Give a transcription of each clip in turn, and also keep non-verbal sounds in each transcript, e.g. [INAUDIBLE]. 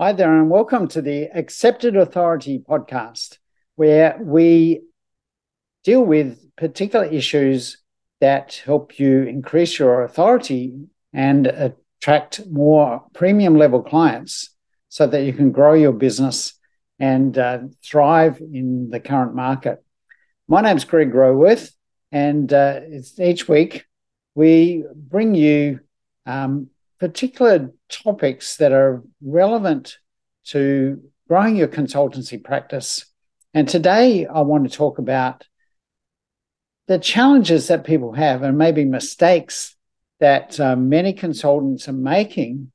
Hi there, and welcome to the Accepted Authority podcast, where we deal with particular issues that help you increase your authority and attract more premium level clients so that you can grow your business and uh, thrive in the current market. My name is Greg Roworth, and uh, each week we bring you um, particular topics that are relevant to growing your consultancy practice. And today I want to talk about the challenges that people have and maybe mistakes that uh, many consultants are making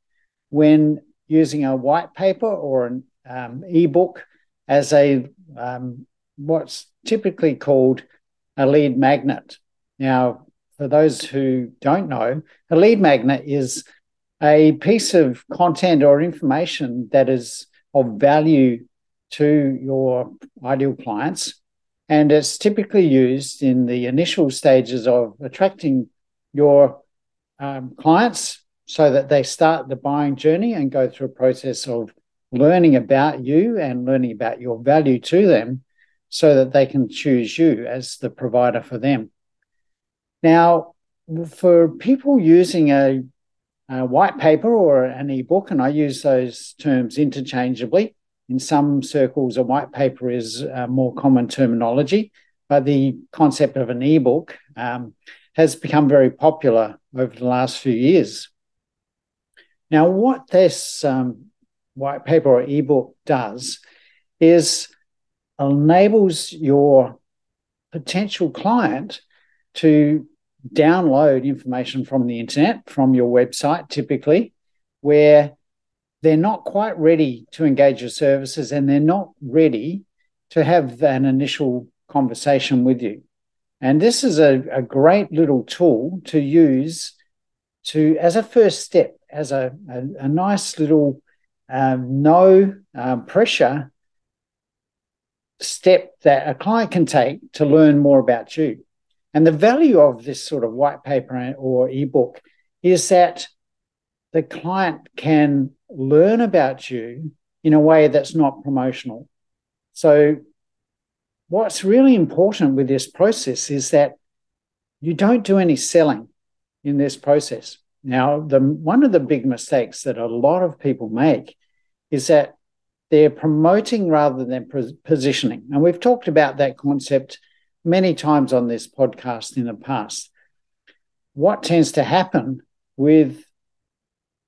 when using a white paper or an um, ebook as a um, what's typically called a lead magnet. Now, for those who don't know, a lead magnet is a piece of content or information that is of value to your ideal clients. And it's typically used in the initial stages of attracting your um, clients so that they start the buying journey and go through a process of learning about you and learning about your value to them so that they can choose you as the provider for them. Now, for people using a a white paper or an ebook, and I use those terms interchangeably. In some circles, a white paper is a more common terminology, but the concept of an ebook um, has become very popular over the last few years. Now, what this um, white paper or ebook does is enables your potential client to download information from the internet, from your website, typically, where they're not quite ready to engage your services and they're not ready to have an initial conversation with you. And this is a, a great little tool to use to as a first step, as a, a, a nice little um, no um, pressure step that a client can take to learn more about you. And the value of this sort of white paper or ebook is that the client can learn about you in a way that's not promotional. So, what's really important with this process is that you don't do any selling in this process. Now, the one of the big mistakes that a lot of people make is that they're promoting rather than positioning. And we've talked about that concept many times on this podcast in the past. What tends to happen with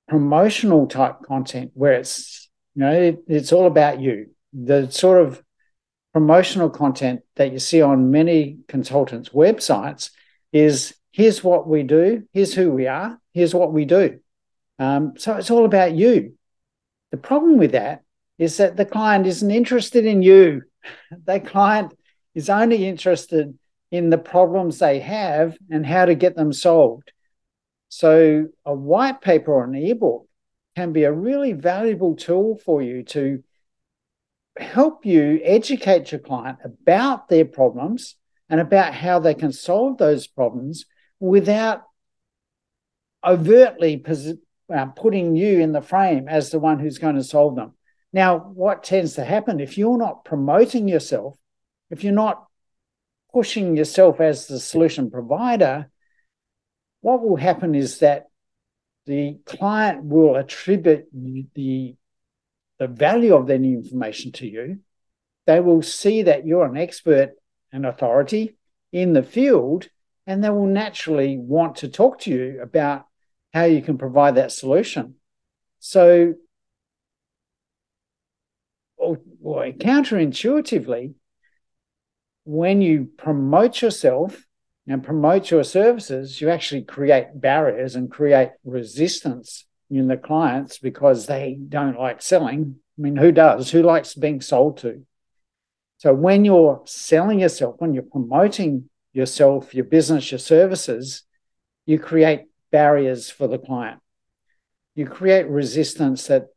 promotional type content where it's you know it, it's all about you. The sort of promotional content that you see on many consultants websites is here's what we do. Here's who we are. Here's what we do. Um, so it's all about you. The problem with that is that the client isn't interested in you. [LAUGHS] The client is only interested in the problems they have and how to get them solved. So, a white paper or an ebook can be a really valuable tool for you to help you educate your client about their problems and about how they can solve those problems without overtly uh, putting you in the frame as the one who's going to solve them. Now, what tends to happen if you're not promoting yourself if you're not pushing yourself as the solution provider, what will happen is that the client will attribute the, the value of that information to you. They will see that you're an expert and authority in the field, and they will naturally want to talk to you about how you can provide that solution. So, or counterintuitively, when you promote yourself and promote your services, you actually create barriers and create resistance in the clients because they don't like selling. I mean, who does? Who likes being sold to? So when you're selling yourself, when you're promoting yourself, your business, your services, you create barriers for the client. You create resistance that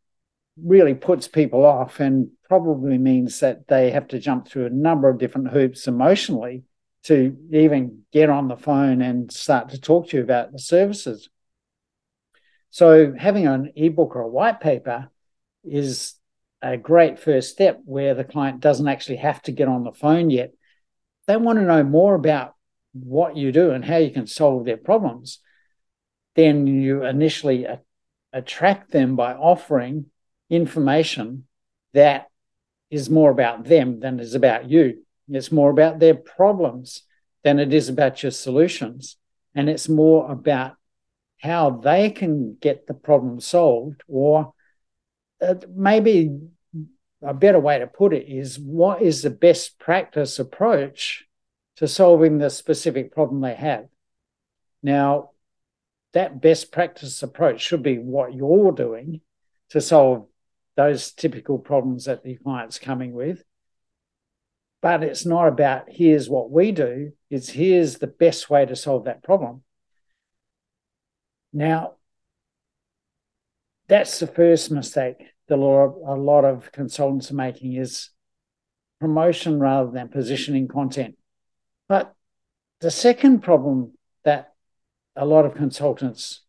really puts people off and probably means that they have to jump through a number of different hoops emotionally to even get on the phone and start to talk to you about the services. So, having an ebook or a white paper is a great first step where the client doesn't actually have to get on the phone yet. They want to know more about what you do and how you can solve their problems. Then you initially attract them by offering information that is more about them than is about you. It's more about their problems than it is about your solutions. And it's more about how they can get the problem solved, or uh, maybe a better way to put it is what is the best practice approach to solving the specific problem they have? Now, that best practice approach should be what you're doing to solve those typical problems that the client's coming with. But it's not about here's what we do, it's here's the best way to solve that problem. Now, that's the first mistake that a lot, of, consultants are making is promotion rather than positioning content. But the second problem that a lot of consultants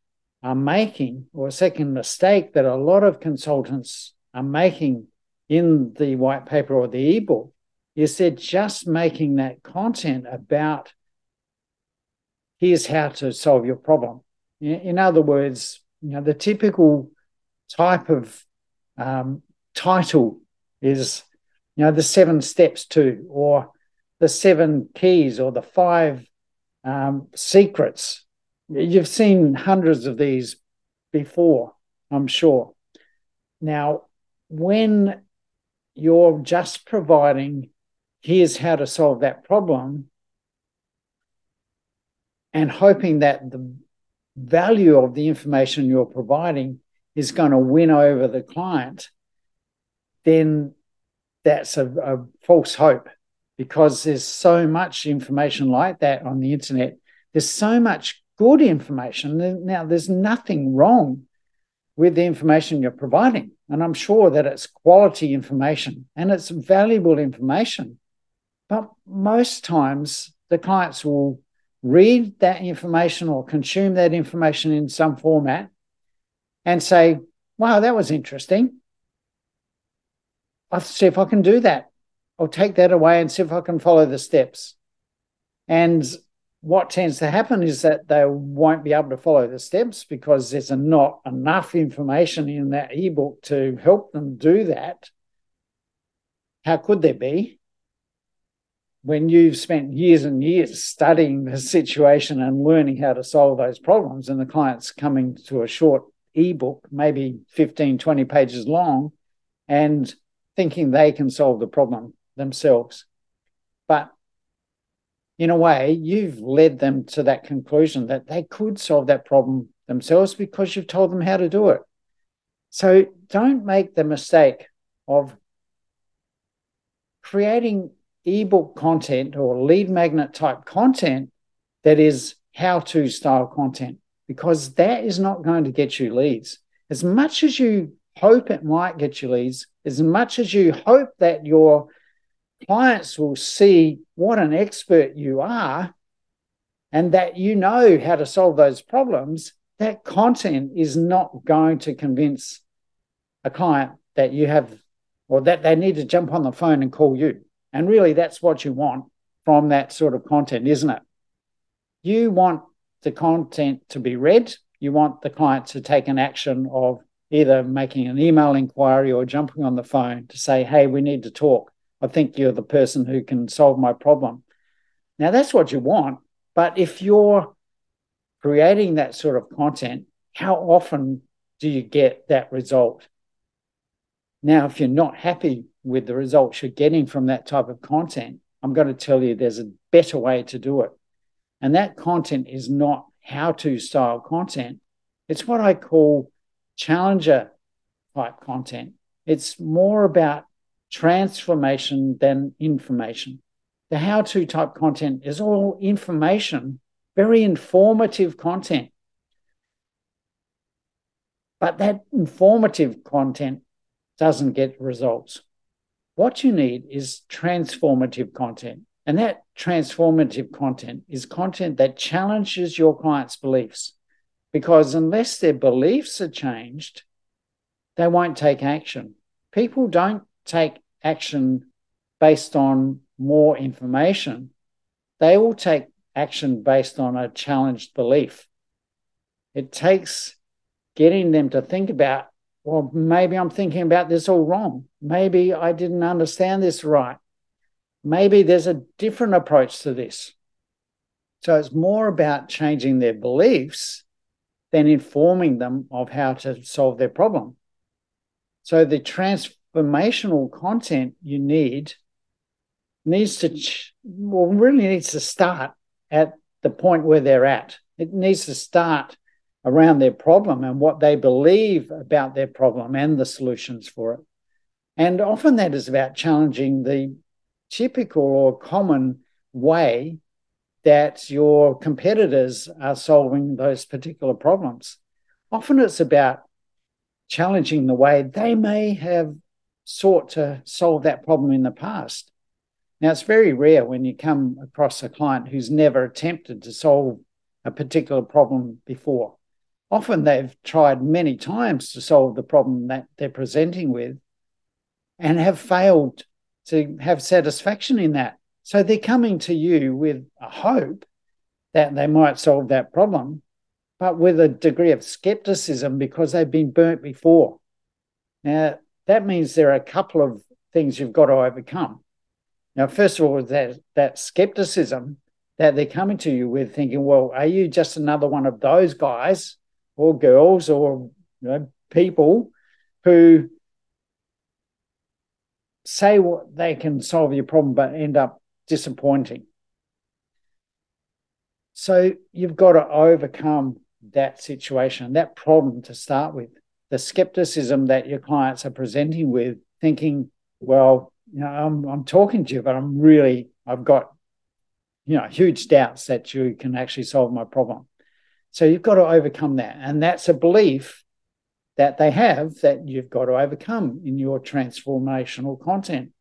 are making, or a second mistake that a lot of consultants are making in the white paper or the ebook, is they're just making that content about here's how to solve your problem. In other words, you know, the typical type of um, title is, you know, the seven steps to, or the seven keys, or the five um, secrets. You've seen hundreds of these before, I'm sure. Now, when you're just providing, here's how to solve that problem, and hoping that the value of the information you're providing is going to win over the client, then that's a, a, false hope because there's so much information like that on the internet. There's so much good information. Now, there's nothing wrong with the information you're providing. And I'm sure that it's quality information and it's valuable information. But most times the clients will read that information or consume that information in some format and say, wow, that was interesting. I'll see if I can do that. I'll take that away and see if I can follow the steps. And what tends to happen is that they won't be able to follow the steps because there's not enough information in that ebook to help them do that. How could there be? when you've spent years and years studying the situation and learning how to solve those problems, and the client's coming to a short ebook, maybe 15, 20 pages long, and thinking they can solve the problem themselves. But in a way, you've led them to that conclusion that they could solve that problem themselves because you've told them how to do it. So don't make the mistake of creating ebook content or lead magnet type content that is how to style content because that is not going to get you leads. As much as you hope it might get you leads, as much as you hope that your clients will see what an expert you are and that you know how to solve those problems, that content is not going to convince a client that you have or that they need to jump on the phone and call you. And really, that's what you want from that sort of content, isn't it? You want the content to be read. You want the client to take an action of either making an email inquiry or jumping on the phone to say, hey, we need to talk. I think you're the person who can solve my problem. Now, that's what you want. But if you're creating that sort of content, how often do you get that result? Now, if you're not happy with the results you're getting from that type of content, I'm going to tell you there's a better way to do it. And that content is not how to style content, it's what I call challenger type content. It's more about transformation than information. The how to type content is all information, very informative content. But that informative content doesn't get results. What you need is transformative content. And that transformative content is content that challenges your client's beliefs. Because unless their beliefs are changed, they won't take action. People don't take action based on more information. They will take action based on a challenged belief. It takes getting them to think about, well, maybe I'm thinking about this all wrong. Maybe I didn't understand this right. Maybe there's a different approach to this. So it's more about changing their beliefs than informing them of how to solve their problem. So the transformational content you need needs to, well, really needs to start at the point where they're at. It needs to start around their problem and what they believe about their problem and the solutions for it. And often that is about challenging the typical or common way that your competitors are solving those particular problems. Often it's about challenging the way they may have sought to solve that problem in the past. Now, it's very rare when you come across a client who's never attempted to solve a particular problem before. Often they've tried many times to solve the problem that they're presenting with and have failed to have satisfaction in that. So they're coming to you with a hope that they might solve that problem, but with a degree of skepticism because they've been burnt before. Now, that means there are a couple of things you've got to overcome. Now, first of all, that, that skepticism that they're coming to you with, thinking, well, are you just another one of those guys or girls or you know, people who say what they can solve your problem but end up disappointing? So you've got to overcome that situation, that problem to start with. The skepticism that your clients are presenting with, thinking, well, you know, I'm, I'm talking to you, but I'm really, I've got, you know, huge doubts that you can actually solve my problem. So you've got to overcome that. And that's a belief that they have that you've got to overcome in your transformational content.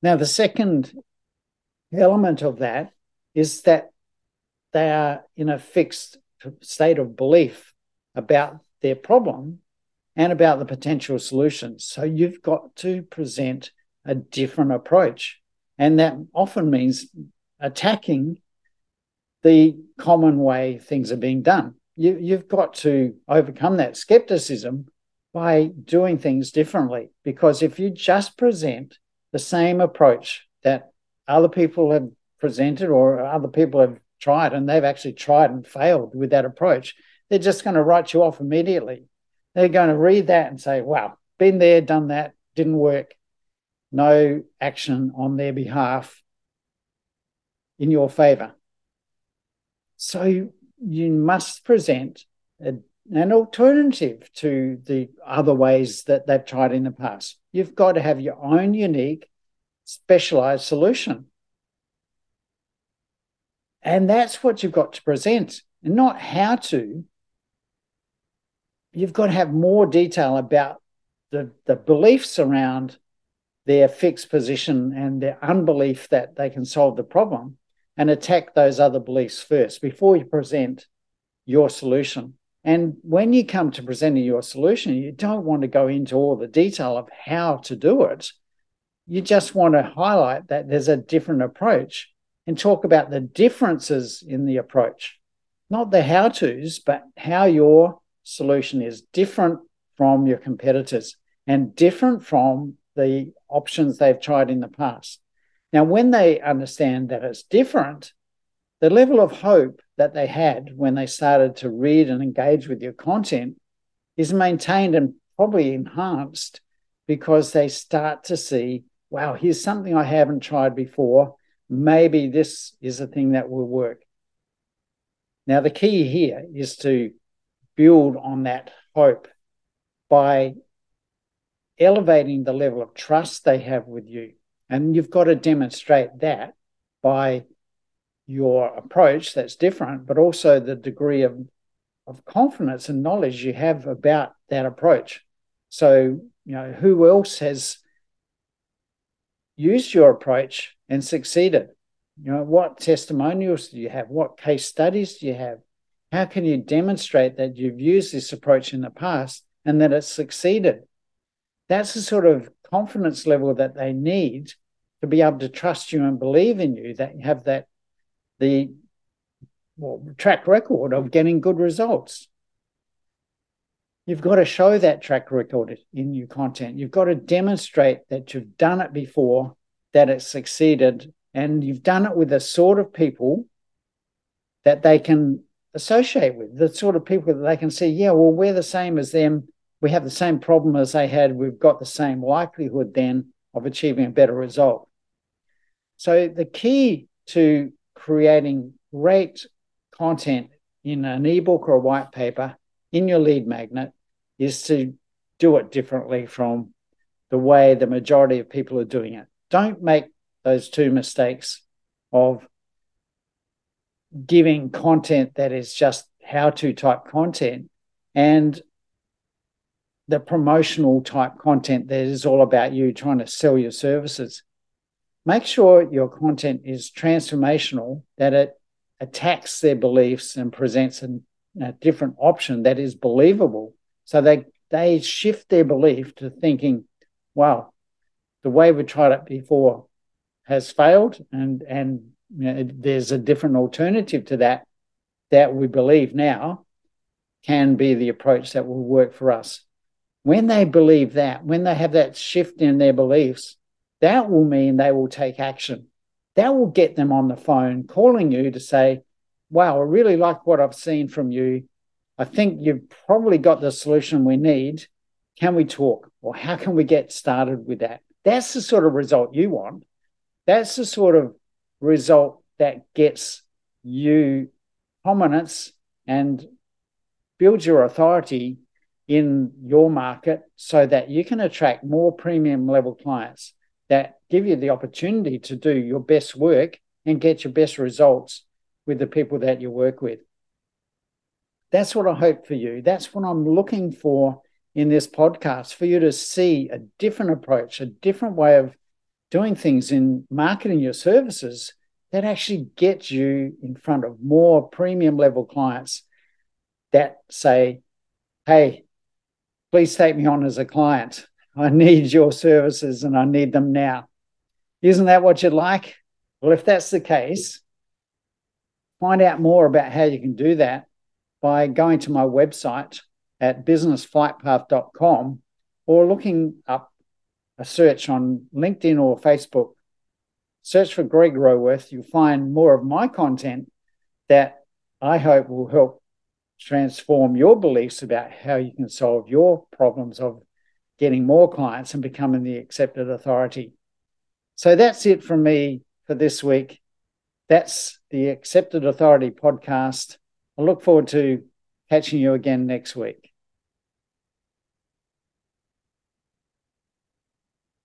Now, the second element of that is that they are in a fixed state of belief about their problem and about the potential solutions. So you've got to present a different approach. And that often means attacking the common way things are being done. You, you've got to overcome that skepticism by doing things differently. Because if you just present the same approach that other people have presented or other people have tried and they've actually tried and failed with that approach, they're just going to write you off immediately. They're going to read that and say, wow, been there, done that, didn't work. No action on their behalf in your favor. So you must present a, an alternative to the other ways that they've tried in the past. You've got to have your own unique, specialized solution. And that's what you've got to present, not how to, you've got to have more detail about the, the beliefs around their fixed position and their unbelief that they can solve the problem and attack those other beliefs first before you present your solution. And when you come to presenting your solution, you don't want to go into all the detail of how to do it. You just want to highlight that there's a different approach and talk about the differences in the approach, not the how to's, but how your solution is different from your competitors and different from the options they've tried in the past. Now, when they understand that it's different, the level of hope that they had when they started to read and engage with your content is maintained and probably enhanced because they start to see, wow, here's something I haven't tried before. Maybe this is a thing that will work. Now, the key here is to build on that hope by elevating the level of trust they have with you. And you've got to demonstrate that by your approach that's different, but also the degree of, of confidence and knowledge you have about that approach. So, you know, who else has used your approach and succeeded? You know, what testimonials do you have? What case studies do you have? How can you demonstrate that you've used this approach in the past and that it's succeeded. That's the sort of confidence level that they need to be able to trust you and believe in you, that you have that the well, track record of getting good results. You've got to show that track record in your content. You've got to demonstrate that you've done it before, that it's succeeded, and you've done it with the sort of people that they can associate with, the sort of people that they can see, yeah, well, we're the same as them. We have the same problem as they had. We've got the same likelihood then of achieving a better result. So the key to creating great content in an ebook or a white paper in your lead magnet is to do it differently from the way the majority of people are doing it. Don't make those two mistakes of giving content that is just how to type content and the promotional type content that is all about you trying to sell your services make sure your content is transformational, that it attacks their beliefs and presents a, a different option that is believable. So they they shift their belief to thinking, wow, the way we tried it before has failed, and and you know, there's a different alternative to that that we believe now can be the approach that will work for us. When they believe that, when they have that shift in their beliefs, that will mean they will take action. That will get them on the phone calling you to say, Wow, I really like what I've seen from you. I think you've probably got the solution we need. Can we talk? Or how can we get started with that? That's the sort of result you want. That's the sort of result that gets you prominence and builds your authority in your market so that you can attract more premium level clients that give you the opportunity to do your best work and get your best results with the people that you work with. That's what I hope for you. That's what I'm looking for in this podcast for you to see a different approach, a different way of doing things in marketing your services that actually gets you in front of more premium level clients that say, Hey, please take me on as a client. I need your services and I need them now. Isn't that what you'd like? Well, if that's the case, find out more about how you can do that by going to my website at businessflightpath.com or looking up a search on LinkedIn or Facebook. Search for Greg Roworth. You'll find more of my content that I hope will help transform your beliefs about how you can solve your problems of getting more clients and becoming the accepted authority. So that's it from me for this week. That's the Accepted Authority podcast. I look forward to catching you again next week.